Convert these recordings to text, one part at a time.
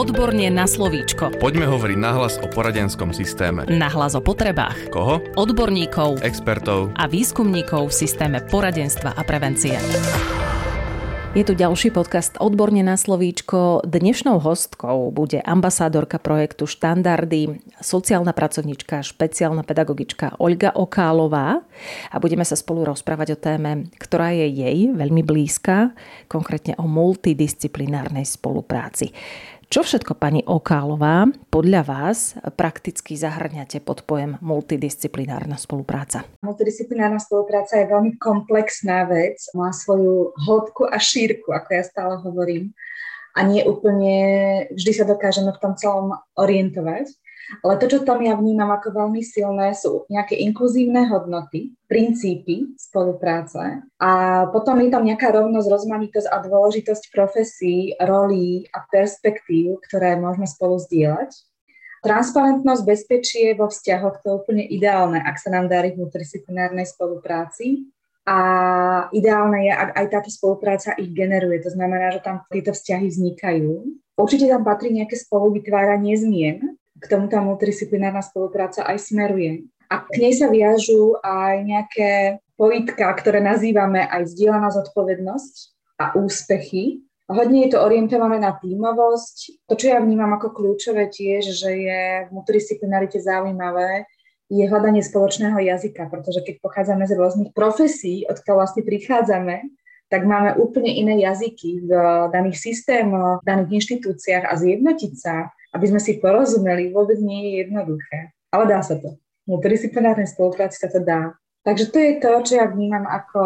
Odborne na slovíčko. Poďme hovoriť nahlas o poradenskom systéme. Nahlas o potrebách. Koho? Odborníkov Expertov. a výskumníkov v systéme poradenstva a prevencie. Je tu ďalší podcast Odborne na slovíčko. Dnešnou hostkou bude ambasádorka projektu Štandardy, sociálna pracovnička, špeciálna pedagogička Olga Okálová a budeme sa spolu rozprávať o téme, ktorá je jej veľmi blízka, konkrétne o multidisciplinárnej spolupráci. Čo všetko, pani Okálová, podľa vás prakticky zahrňate pod pojem multidisciplinárna spolupráca? Multidisciplinárna spolupráca je veľmi komplexná vec, má svoju hĺbku a šírku, ako ja stále hovorím. A nie úplne vždy sa dokážeme v tom celom orientovať. Ale to, čo tam ja vnímam ako veľmi silné, sú nejaké inkluzívne hodnoty, princípy spolupráce a potom je tam nejaká rovnosť, rozmanitosť a dôležitosť profesí, rolí a perspektív, ktoré môžeme spolu zdieľať. Transparentnosť, bezpečie vo vzťahoch, to je úplne ideálne, ak sa nám darí v multidisciplinárnej spolupráci. A ideálne je, ak aj táto spolupráca ich generuje. To znamená, že tam tieto vzťahy vznikajú. Určite tam patrí nejaké spoluvytváranie zmien, k tomuto multidisciplinárna spolupráca aj smeruje. A k nej sa viažú aj nejaké pojitka, ktoré nazývame aj zdieľaná zodpovednosť a úspechy. Hodne je to orientované na tímovosť. To, čo ja vnímam ako kľúčové tiež, že je v multidisciplinarite zaujímavé, je hľadanie spoločného jazyka, pretože keď pochádzame z rôznych profesí, odkiaľ vlastne prichádzame, tak máme úplne iné jazyky v daných systémoch, v daných inštitúciách a zjednotiť sa aby sme si porozumeli, vôbec nie je jednoduché. Ale dá sa to. V multidisciplinárnej spolupráci sa to dá. Takže to je to, čo ja vnímam ako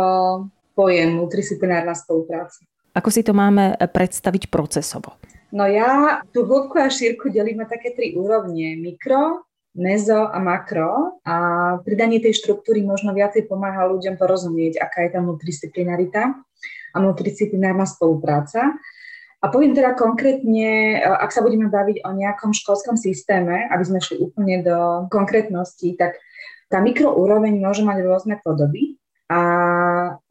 pojem multidisciplinárna spolupráca. Ako si to máme predstaviť procesovo? No ja tú hĺbku a šírku delím na také tri úrovne. Mikro, mezo a makro a pridanie tej štruktúry možno viacej pomáha ľuďom porozumieť, aká je tá multidisciplinarita a multidisciplinárna spolupráca. A poviem teda konkrétne, e, ak sa budeme baviť o nejakom školskom systéme, aby sme šli úplne do konkrétnosti, tak tá mikroúroveň môže mať rôzne podoby. A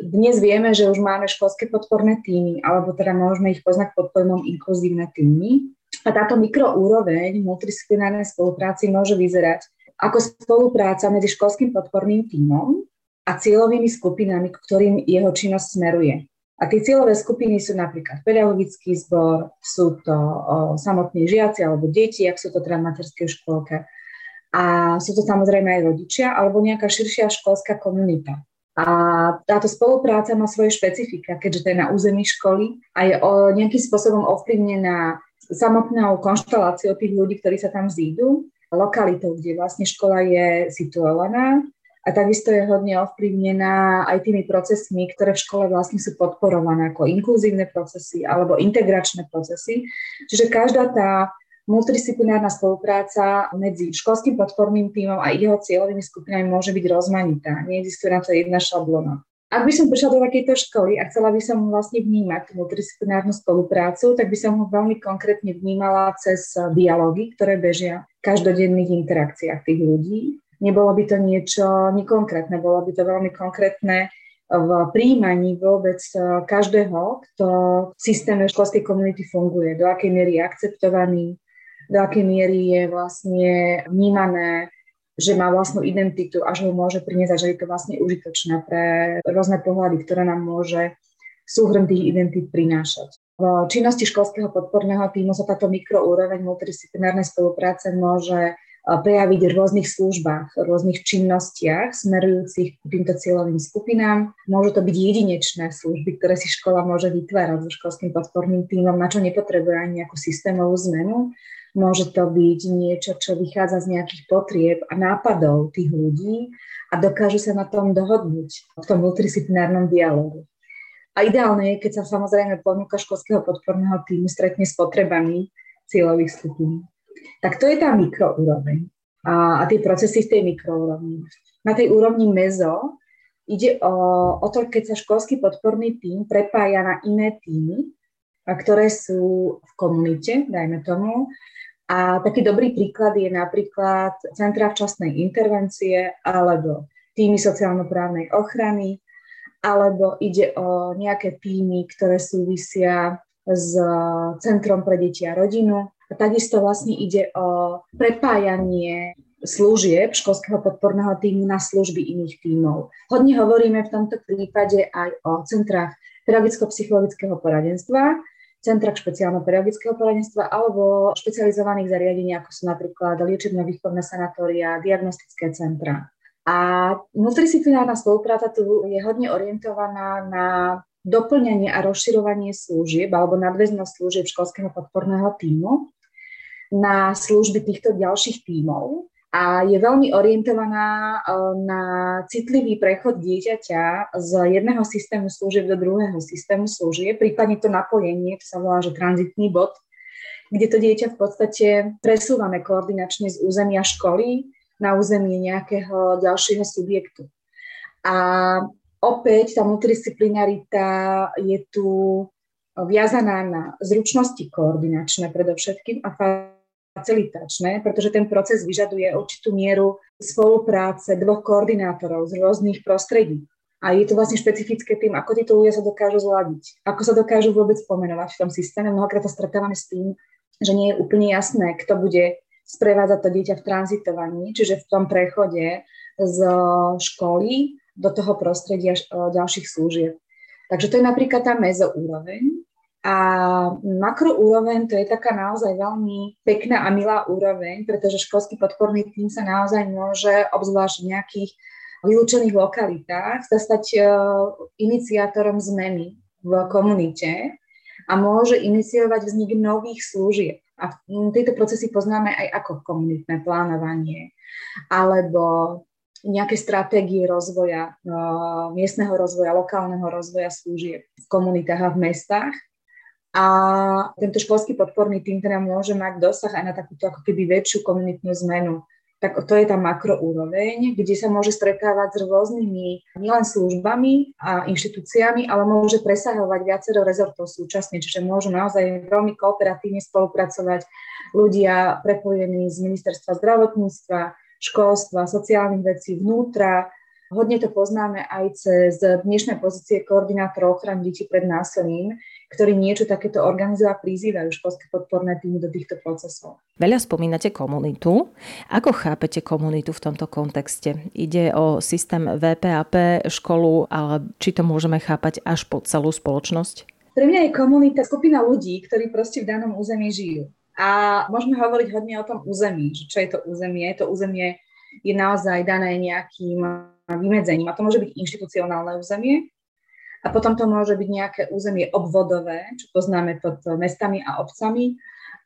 dnes vieme, že už máme školské podporné týmy, alebo teda môžeme ich poznať pod pojmom inkluzívne týmy. A táto mikroúroveň multidisciplinárnej spolupráci môže vyzerať ako spolupráca medzi školským podporným týmom a cieľovými skupinami, ktorým jeho činnosť smeruje. A tie cieľové skupiny sú napríklad pedagogický zbor, sú to o, samotní žiaci alebo deti, ak sú to teda v materskej škôlke. A sú to samozrejme aj rodičia alebo nejaká širšia školská komunita. A táto spolupráca má svoje špecifika, keďže to je na území školy a je o, nejakým spôsobom ovplyvnená samotnou konšteláciou tých ľudí, ktorí sa tam zídu, lokalitou, kde vlastne škola je situovaná a takisto je hodne ovplyvnená aj tými procesmi, ktoré v škole vlastne sú podporované ako inkluzívne procesy alebo integračné procesy. Čiže každá tá multidisciplinárna spolupráca medzi školským podporným tímom a jeho cieľovými skupinami môže byť rozmanitá. Neexistuje na to jedna šablona. Ak by som prišla do takejto školy a chcela by som vlastne vnímať tú multidisciplinárnu spoluprácu, tak by som ho veľmi konkrétne vnímala cez dialógy, ktoré bežia v každodenných interakciách tých ľudí, nebolo by to niečo nekonkrétne, bolo by to veľmi konkrétne v príjmaní vôbec e, každého, kto v systéme školskej komunity funguje, do akej miery je akceptovaný, do akej miery je vlastne vnímané, že má vlastnú identitu a že ho môže priniesť a že je to vlastne užitočné pre rôzne pohľady, ktoré nám môže súhrn tých identít prinášať. V činnosti školského podporného týmu sa táto mikroúroveň multidisciplinárnej spolupráce môže prejaviť v rôznych službách, v rôznych činnostiach smerujúcich k týmto cieľovým skupinám. Môžu to byť jedinečné služby, ktoré si škola môže vytvárať so školským podporným týmom, na čo nepotrebuje ani nejakú systémovú zmenu. Môže to byť niečo, čo vychádza z nejakých potrieb a nápadov tých ľudí a dokážu sa na tom dohodnúť v tom multidisciplinárnom dialogu. A ideálne je, keď sa samozrejme ponuka školského podporného týmu stretne s potrebami cieľových skupín tak to je tá mikroúroveň a, a tie procesy v tej mikroúrovni. Na tej úrovni mezo ide o, o to, keď sa školský podporný tím prepája na iné týmy, ktoré sú v komunite, dajme tomu. A taký dobrý príklad je napríklad Centra včasnej intervencie alebo týmy sociálno-právnej ochrany, alebo ide o nejaké týmy, ktoré súvisia s Centrom pre deti a rodinu, A takisto vlastne ide o prepájanie služieb školského podporného týmu na služby iných tímov. Hodne hovoríme v tomto prípade aj o centrách pedagogicko-psychologického poradenstva, centrách špeciálno-pedagogického poradenstva alebo špecializovaných zariadení, ako sú napríklad liečebno-výchovné sanatória, diagnostické centra. A multidisciplinárna spolupráca tu je hodne orientovaná na doplňanie a rozširovanie služieb alebo nadväznosť služieb školského podporného týmu na služby týchto ďalších tímov a je veľmi orientovaná eh, na citlivý prechod dieťaťa z jedného systému služieb do druhého systému služieb, prípadne to napojenie, to sa volá, že tranzitný bod, kde to dieťa v podstate presúvame koordinačne z územia školy na územie nejakého ďalšieho subjektu. A opäť tá multidisciplinarita je tu viazaná na zručnosti koordinačné predovšetkým a facilitačné, pretože ten proces vyžaduje určitú mieru spolupráce dvoch koordinátorov z rôznych prostredí. A je to vlastne špecifické tým, ako títo ľudia sa dokážu zladiť, ako sa dokážu vôbec pomenovať v tom systéme. Mnohokrát sa stretávame s tým, že nie je úplne jasné, kto bude sprevádzať to dieťa v tranzitovaní, čiže v tom prechode z školy do toho prostredia ďalších služieb. Takže to je napríklad tá mezoúroveň. A makroúroveň to je taká naozaj veľmi pekná a milá úroveň, pretože školský podporný tým sa naozaj môže, obzvlášť v nejakých vylúčených lokalitách, sa stať uh, iniciátorom zmeny v komunite a môže iniciovať vznik nových služieb. A tieto procesy poznáme aj ako komunitné plánovanie alebo nejaké stratégie rozvoja, uh, miestneho rozvoja, lokálneho rozvoja služieb v komunitách a v mestách a tento školský podporný tým teda môže mať dosah aj na takúto ako keby väčšiu komunitnú zmenu. Tak to je tá makroúroveň, kde sa môže stretávať s rôznymi nielen službami a inštitúciami, ale môže presahovať viacero rezortov súčasne, čiže môžu naozaj veľmi kooperatívne spolupracovať ľudia prepojení z ministerstva zdravotníctva, školstva, sociálnych vecí, vnútra, Hodne to poznáme aj cez dnešné pozície koordinátorov ochrany detí pred násilím, ktorí niečo takéto organizujú a prizývajú školské podporné týmy do týchto procesov. Veľa spomínate komunitu. Ako chápete komunitu v tomto kontexte? Ide o systém VPAP, školu, ale či to môžeme chápať až po celú spoločnosť? Pre mňa je komunita skupina ľudí, ktorí proste v danom území žijú. A môžeme hovoriť hodne o tom území, že čo je to územie. To územie je naozaj dané nejakým vymedzením. A to môže byť inštitucionálne územie, a potom to môže byť nejaké územie obvodové, čo poznáme pod mestami a obcami.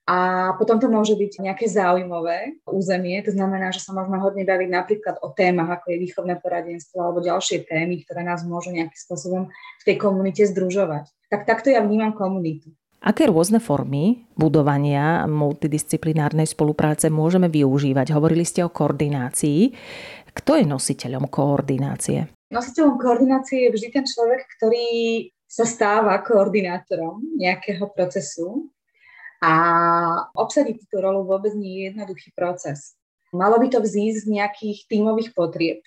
A potom to môže byť nejaké záujmové územie, to znamená, že sa môžeme hodne baviť napríklad o témach, ako je výchovné poradenstvo alebo ďalšie témy, ktoré nás môžu nejakým spôsobom v tej komunite združovať. Tak takto ja vnímam komunitu. Aké rôzne formy budovania multidisciplinárnej spolupráce môžeme využívať? Hovorili ste o koordinácii. Kto je nositeľom koordinácie? Nositeľom koordinácie je vždy ten človek, ktorý sa stáva koordinátorom nejakého procesu a obsadiť túto rolu vôbec nie je jednoduchý proces. Malo by to vzísť z nejakých tímových potrieb,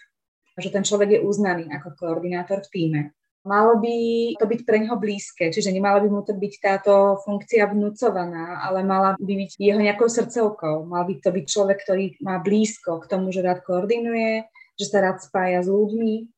že ten človek je uznaný ako koordinátor v týme. Malo by to byť pre neho blízke, čiže nemala by mu to byť táto funkcia vnúcovaná, ale mala by byť jeho nejakou srdcovkou. Mal by to byť človek, ktorý má blízko k tomu, že rád koordinuje, že sa rád spája s ľuďmi,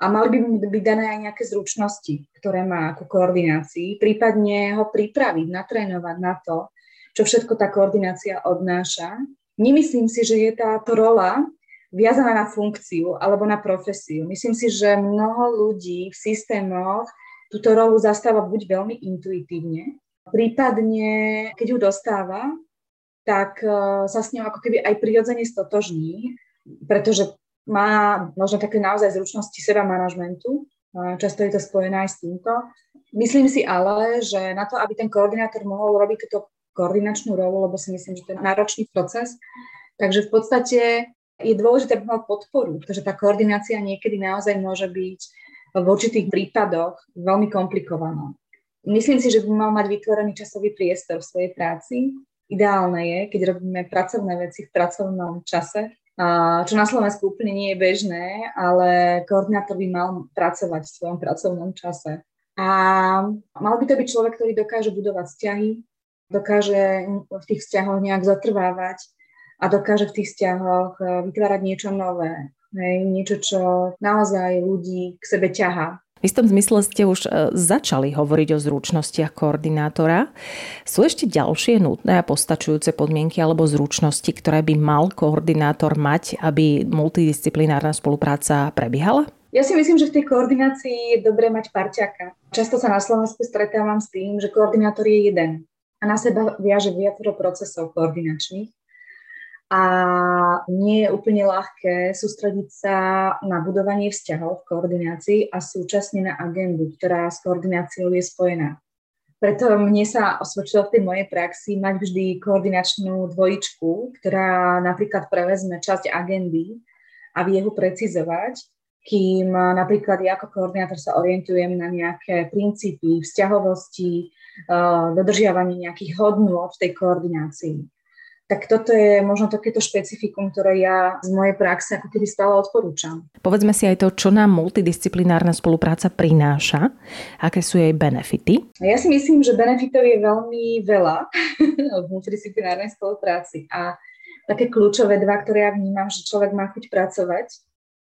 a mali by mu byť dané aj nejaké zručnosti, ktoré má ako koordinácii, prípadne ho pripraviť, natrénovať na to, čo všetko tá koordinácia odnáša. Nemyslím si, že je táto rola viazaná na funkciu alebo na profesiu. Myslím si, že mnoho ľudí v systémoch túto rolu zastáva buď veľmi intuitívne, prípadne keď ju dostáva, tak eh, sa s ňou ako keby aj prirodzene stotožní, pretože má možno také naozaj zručnosti seba manažmentu. Často je to spojené aj s týmto. Myslím si ale, že na to, aby ten koordinátor mohol robiť túto koordinačnú rolu, lebo si myslím, že to je náročný proces, takže v podstate je dôležité, aby mal podporu, pretože tá koordinácia niekedy naozaj môže byť v určitých prípadoch veľmi komplikovaná. Myslím si, že by mal mať vytvorený časový priestor v svojej práci. Ideálne je, keď robíme pracovné veci v pracovnom čase, čo na Slovensku úplne nie je bežné, ale koordinátor by mal pracovať v svojom pracovnom čase. A mal by to byť človek, ktorý dokáže budovať vzťahy, dokáže v tých vzťahoch nejak zatrvávať a dokáže v tých vzťahoch e, vytvárať niečo nové. Hej, niečo, čo naozaj ľudí k sebe ťahá. V istom zmysle ste už e, začali hovoriť o zručnostiach koordinátora. Sú ešte ďalšie nutné a postačujúce podmienky alebo zručnosti, ktoré by mal koordinátor mať, aby multidisciplinárna spolupráca prebiehala? Ja si myslím, že v tej koordinácii je dobré mať parťaka. Často sa na Slovensku stretávam s tým, že koordinátor je jeden a na seba viaže viacero procesov koordinačných a nie je úplne ľahké sústrediť sa na budovanie vzťahov v koordinácii a súčasne na agendu, ktorá s koordináciou je spojená. Preto mne sa osvedčilo v tej mojej praxi mať vždy koordinačnú dvojičku, ktorá napríklad prevezme časť agendy a vie ho precizovať, kým napríklad ja ako koordinátor sa orientujem na nejaké princípy vzťahovosti, eh, dodržiavanie nejakých hodnôt v tej koordinácii tak toto je možno takéto špecifikum, ktoré ja z mojej praxe ako keby stále odporúčam. Povedzme si aj to, čo nám multidisciplinárna spolupráca prináša, aké sú jej benefity. Ja si myslím, že benefitov je veľmi veľa v multidisciplinárnej spolupráci a také kľúčové dva, ktoré ja vnímam, že človek má chuť pracovať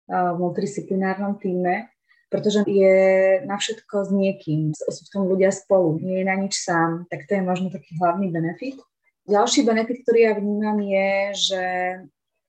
v multidisciplinárnom týme, pretože je na všetko s niekým, sú v tom ľudia spolu, nie je na nič sám, tak to je možno taký hlavný benefit. Ďalší benefit, ktorý ja vnímam, je, že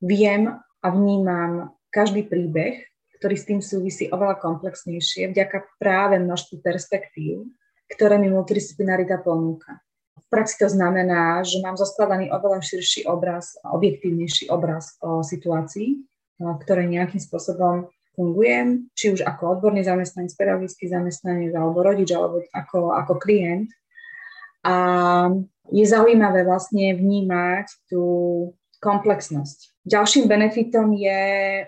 viem a vnímam každý príbeh, ktorý s tým súvisí oveľa komplexnejšie, vďaka práve množstvu perspektív, ktoré mi multidisciplinarita ponúka. V praxi to znamená, že mám zaskladaný oveľa širší obraz, objektívnejší obraz o situácii, v ktorej nejakým spôsobom fungujem, či už ako odborný zamestnanec, pedagogický zamestnanec, alebo rodič, alebo ako, ako klient. A je zaujímavé vlastne vnímať tú komplexnosť. Ďalším benefitom je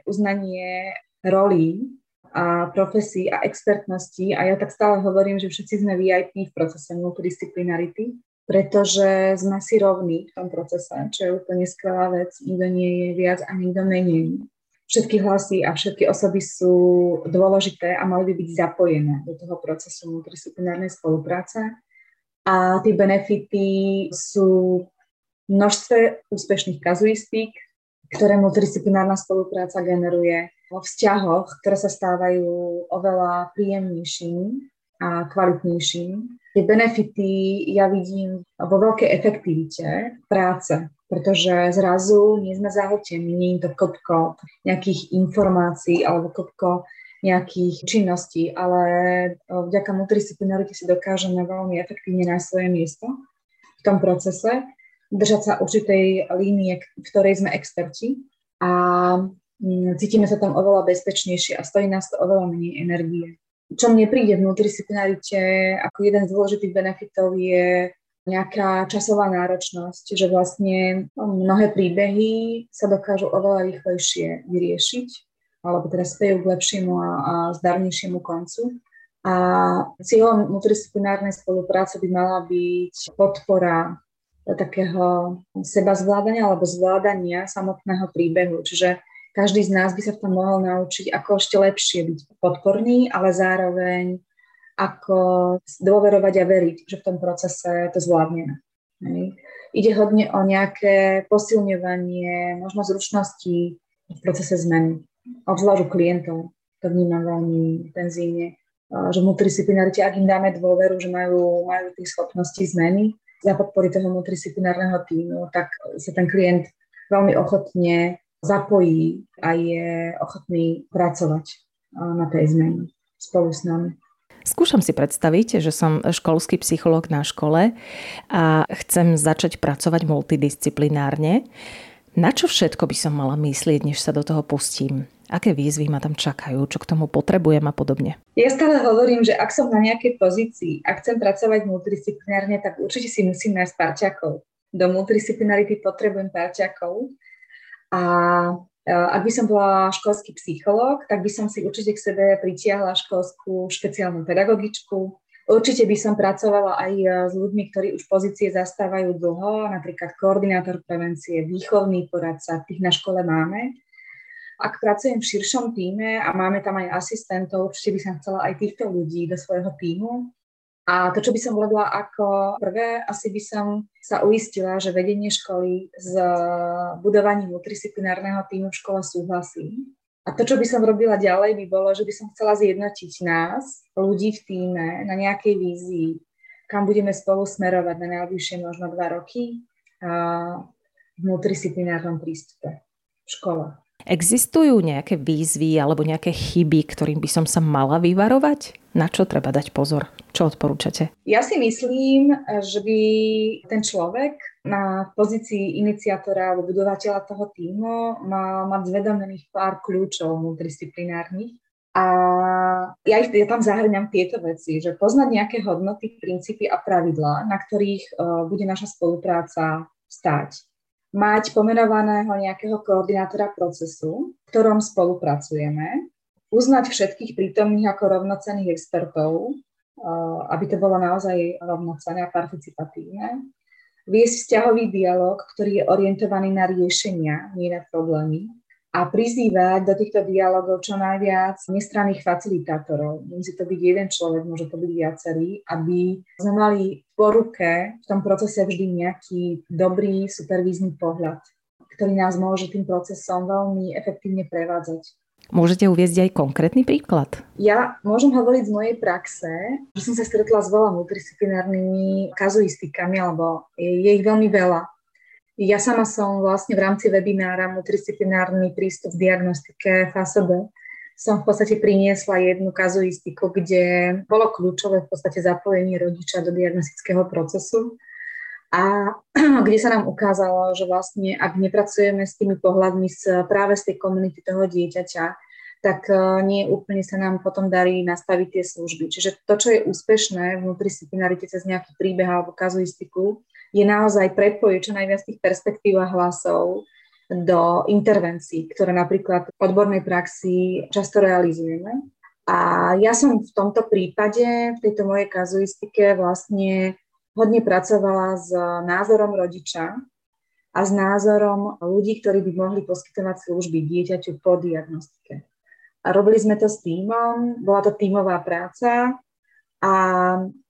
uznanie rolí a profesí a expertnosti a ja tak stále hovorím, že všetci sme VIP v procese multidisciplinarity, pretože sme si rovní v tom procese, čo je úplne skvelá vec. Nikto nie je viac a nikto menej. Všetky hlasy a všetky osoby sú dôležité a mali by byť zapojené do toho procesu multidisciplinárnej spolupráce a tie benefity sú množstve úspešných kazuistík, ktoré multidisciplinárna spolupráca generuje vo vzťahoch, ktoré sa stávajú oveľa príjemnejšími a kvalitnejšími. Tie benefity ja vidím vo veľkej efektivite práce, pretože zrazu nie sme zahltení, nie je to kopko nejakých informácií alebo kopko nejakých činností, ale vďaka multidisciplinarite si dokážeme veľmi efektívne nájsť svoje miesto v tom procese, držať sa určitej línie, v ktorej sme experti a mm, cítime sa tam oveľa bezpečnejšie a stojí nás to oveľa menej energie. Čo mne príde v multidisciplinarite ako jeden z dôležitých benefitov je nejaká časová náročnosť, že vlastne mnohé príbehy sa dokážu oveľa rýchlejšie vyriešiť alebo teda spejú k lepšiemu a, a zdarnejšiemu koncu. A cieľom multidisciplinárnej spolupráce by mala byť podpora takého seba zvládania alebo zvládania samotného príbehu. Čiže každý z nás by sa v tom mohol naučiť, ako ešte lepšie byť podporný, ale zároveň ako dôverovať a veriť, že v tom procese to zvládneme. Hej. Ide hodne o nejaké posilňovanie možno zručností v procese zmeny obzvlášť u klientov, to vnímam veľmi intenzívne, že multidisciplinarite, ak im dáme dôveru, že majú, majú tie schopnosti zmeny za podpory toho multidisciplinárneho týmu, tak sa ten klient veľmi ochotne zapojí a je ochotný pracovať na tej zmene spolu s nami. Skúšam si predstaviť, že som školský psychológ na škole a chcem začať pracovať multidisciplinárne. Na čo všetko by som mala myslieť, než sa do toho pustím? Aké výzvy ma tam čakajú, čo k tomu potrebujem a podobne? Ja stále hovorím, že ak som na nejakej pozícii a chcem pracovať multidisciplinárne, tak určite si musím nájsť parťakov. Do multidisciplinarity potrebujem parťakov. A ak by som bola školský psychológ, tak by som si určite k sebe pritiahla školskú špeciálnu pedagogičku, Určite by som pracovala aj e, s ľuďmi, ktorí už pozície zastávajú dlho, napríklad koordinátor prevencie, výchovný poradca, tých na škole máme. Ak pracujem v širšom týme a máme tam aj asistentov, určite by som chcela aj týchto ľudí do svojho týmu. A to, čo by som robila ako prvé, asi by som sa uistila, že vedenie školy s budovaním multidisciplinárneho týmu v škole súhlasí. A to, čo by som robila ďalej, by bolo, že by som chcela zjednotiť nás, ľudí v týme, na nejakej vízii, kam budeme spolu smerovať na najbližšie možno dva roky v multidisciplinárnom prístupe v škole. Existujú nejaké výzvy alebo nejaké chyby, ktorým by som sa mala vyvarovať? Na čo treba dať pozor? Čo odporúčate? Ja si myslím, že by ten človek na pozícii iniciátora alebo budovateľa toho týmu mal mať zvedomených pár kľúčov multidisciplinárnych. A ja, ich, ja tam zahrňam tieto veci, že poznať nejaké hodnoty, princípy a pravidlá, na ktorých uh, bude naša spolupráca stáť mať pomenovaného nejakého koordinátora procesu, v ktorom spolupracujeme, uznať všetkých prítomných ako rovnocenných expertov, aby to bolo naozaj rovnocenné a participatívne, viesť vzťahový dialog, ktorý je orientovaný na riešenia, nie na problémy, a prizývať do týchto dialogov čo najviac nestranných facilitátorov. Musí to byť jeden človek, môže to byť viacerý, aby sme mali po ruke v tom procese vždy nejaký dobrý supervízny pohľad, ktorý nás môže tým procesom veľmi efektívne prevádzať. Môžete uviezť aj konkrétny príklad? Ja môžem hovoriť z mojej praxe, že som sa stretla s veľa multidisciplinárnymi kazuistikami, alebo je, je ich veľmi veľa. Ja sama som vlastne v rámci webinára multidisciplinárny prístup v diagnostike FASOB som v podstate priniesla jednu kazuistiku, kde bolo kľúčové v podstate zapojenie rodiča do diagnostického procesu a kde sa nám ukázalo, že vlastne ak nepracujeme s tými pohľadmi z, práve z tej komunity toho dieťaťa, tak e, nie úplne sa nám potom darí nastaviť tie služby. Čiže to, čo je úspešné v multidisciplinarite cez nejaký príbeh alebo kazuistiku, je naozaj prepojiť čo najviac tých perspektív a hlasov do intervencií, ktoré napríklad v odbornej praxi často realizujeme. A ja som v tomto prípade, v tejto mojej kazuistike vlastne hodne pracovala s názorom rodiča a s názorom ľudí, ktorí by mohli poskytovať služby dieťaťu po diagnostike. A robili sme to s týmom, bola to tímová práca a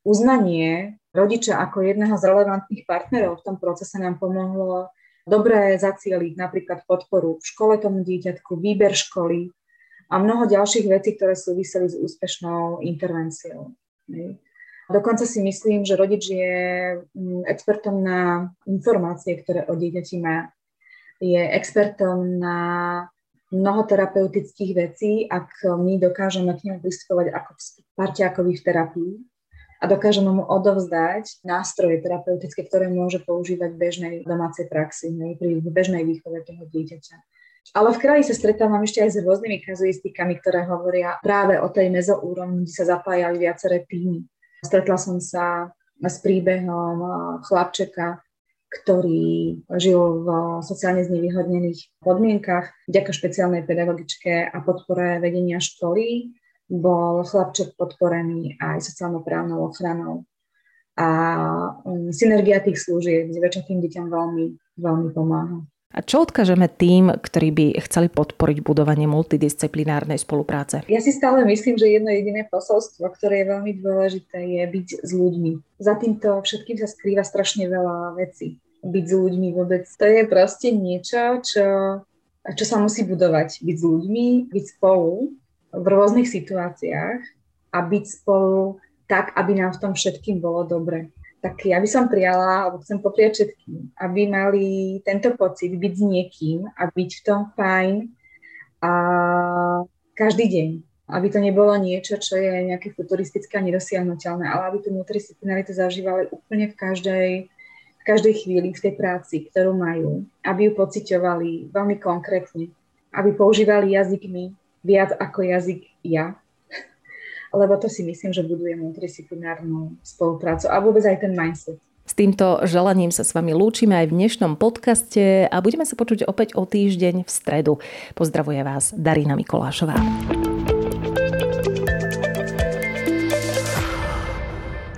uznanie rodiča ako jedného z relevantných partnerov v tom procese nám pomohlo dobre zacieliť napríklad podporu v škole tomu dieťatku, výber školy a mnoho ďalších vecí, ktoré súviseli s úspešnou intervenciou. Dokonca si myslím, že rodič je mm, expertom na informácie, ktoré o dieťati má. Je expertom na mnoho terapeutických vecí, ak my dokážeme k nemu pristupovať ako parťákovi v terapii a dokážeme mu odovzdať nástroje terapeutické, ktoré môže používať v bežnej domácej praxi, ne, pri bežnej výchove toho dieťaťa. Ale v kraji sa stretávam ešte aj s rôznymi kazuistikami, ktoré hovoria práve o tej mezoúrovni, kde sa zapájali viaceré týmy. Stretla som sa s príbehom chlapčeka, ktorý žil v sociálne znevýhodnených podmienkach. Vďaka špeciálnej pedagogičke a podpore vedenia školy bol chlapček podporený aj sociálno-právnou ochranou. A um, synergia tých služieb dievčatým deťom veľmi, veľmi pomáha. A čo odkážeme tým, ktorí by chceli podporiť budovanie multidisciplinárnej spolupráce? Ja si stále myslím, že jedno jediné posolstvo, ktoré je veľmi dôležité, je byť s ľuďmi. Za týmto všetkým sa skrýva strašne veľa vecí. Byť s ľuďmi vôbec, to je proste niečo, čo, čo sa musí budovať. Byť s ľuďmi, byť spolu v rôznych situáciách a byť spolu tak, aby nám v tom všetkým bolo dobre. Tak ja by som prijala, alebo chcem popriať všetkým, aby mali tento pocit byť s niekým a byť v tom fajn a každý deň. Aby to nebolo niečo, čo je nejaké futuristické a nedosiahnutelné, ale aby tú multidisciplinaritu zažívali úplne v každej, v každej chvíli v tej práci, ktorú majú. Aby ju pociťovali veľmi konkrétne. Aby používali jazykmi, viac ako jazyk ja, lebo to si myslím, že buduje multidisciplinárnu spoluprácu a vôbec aj ten mindset. S týmto želaním sa s vami lúčime aj v dnešnom podcaste a budeme sa počuť opäť o týždeň v stredu. Pozdravuje vás Darina Mikolášová.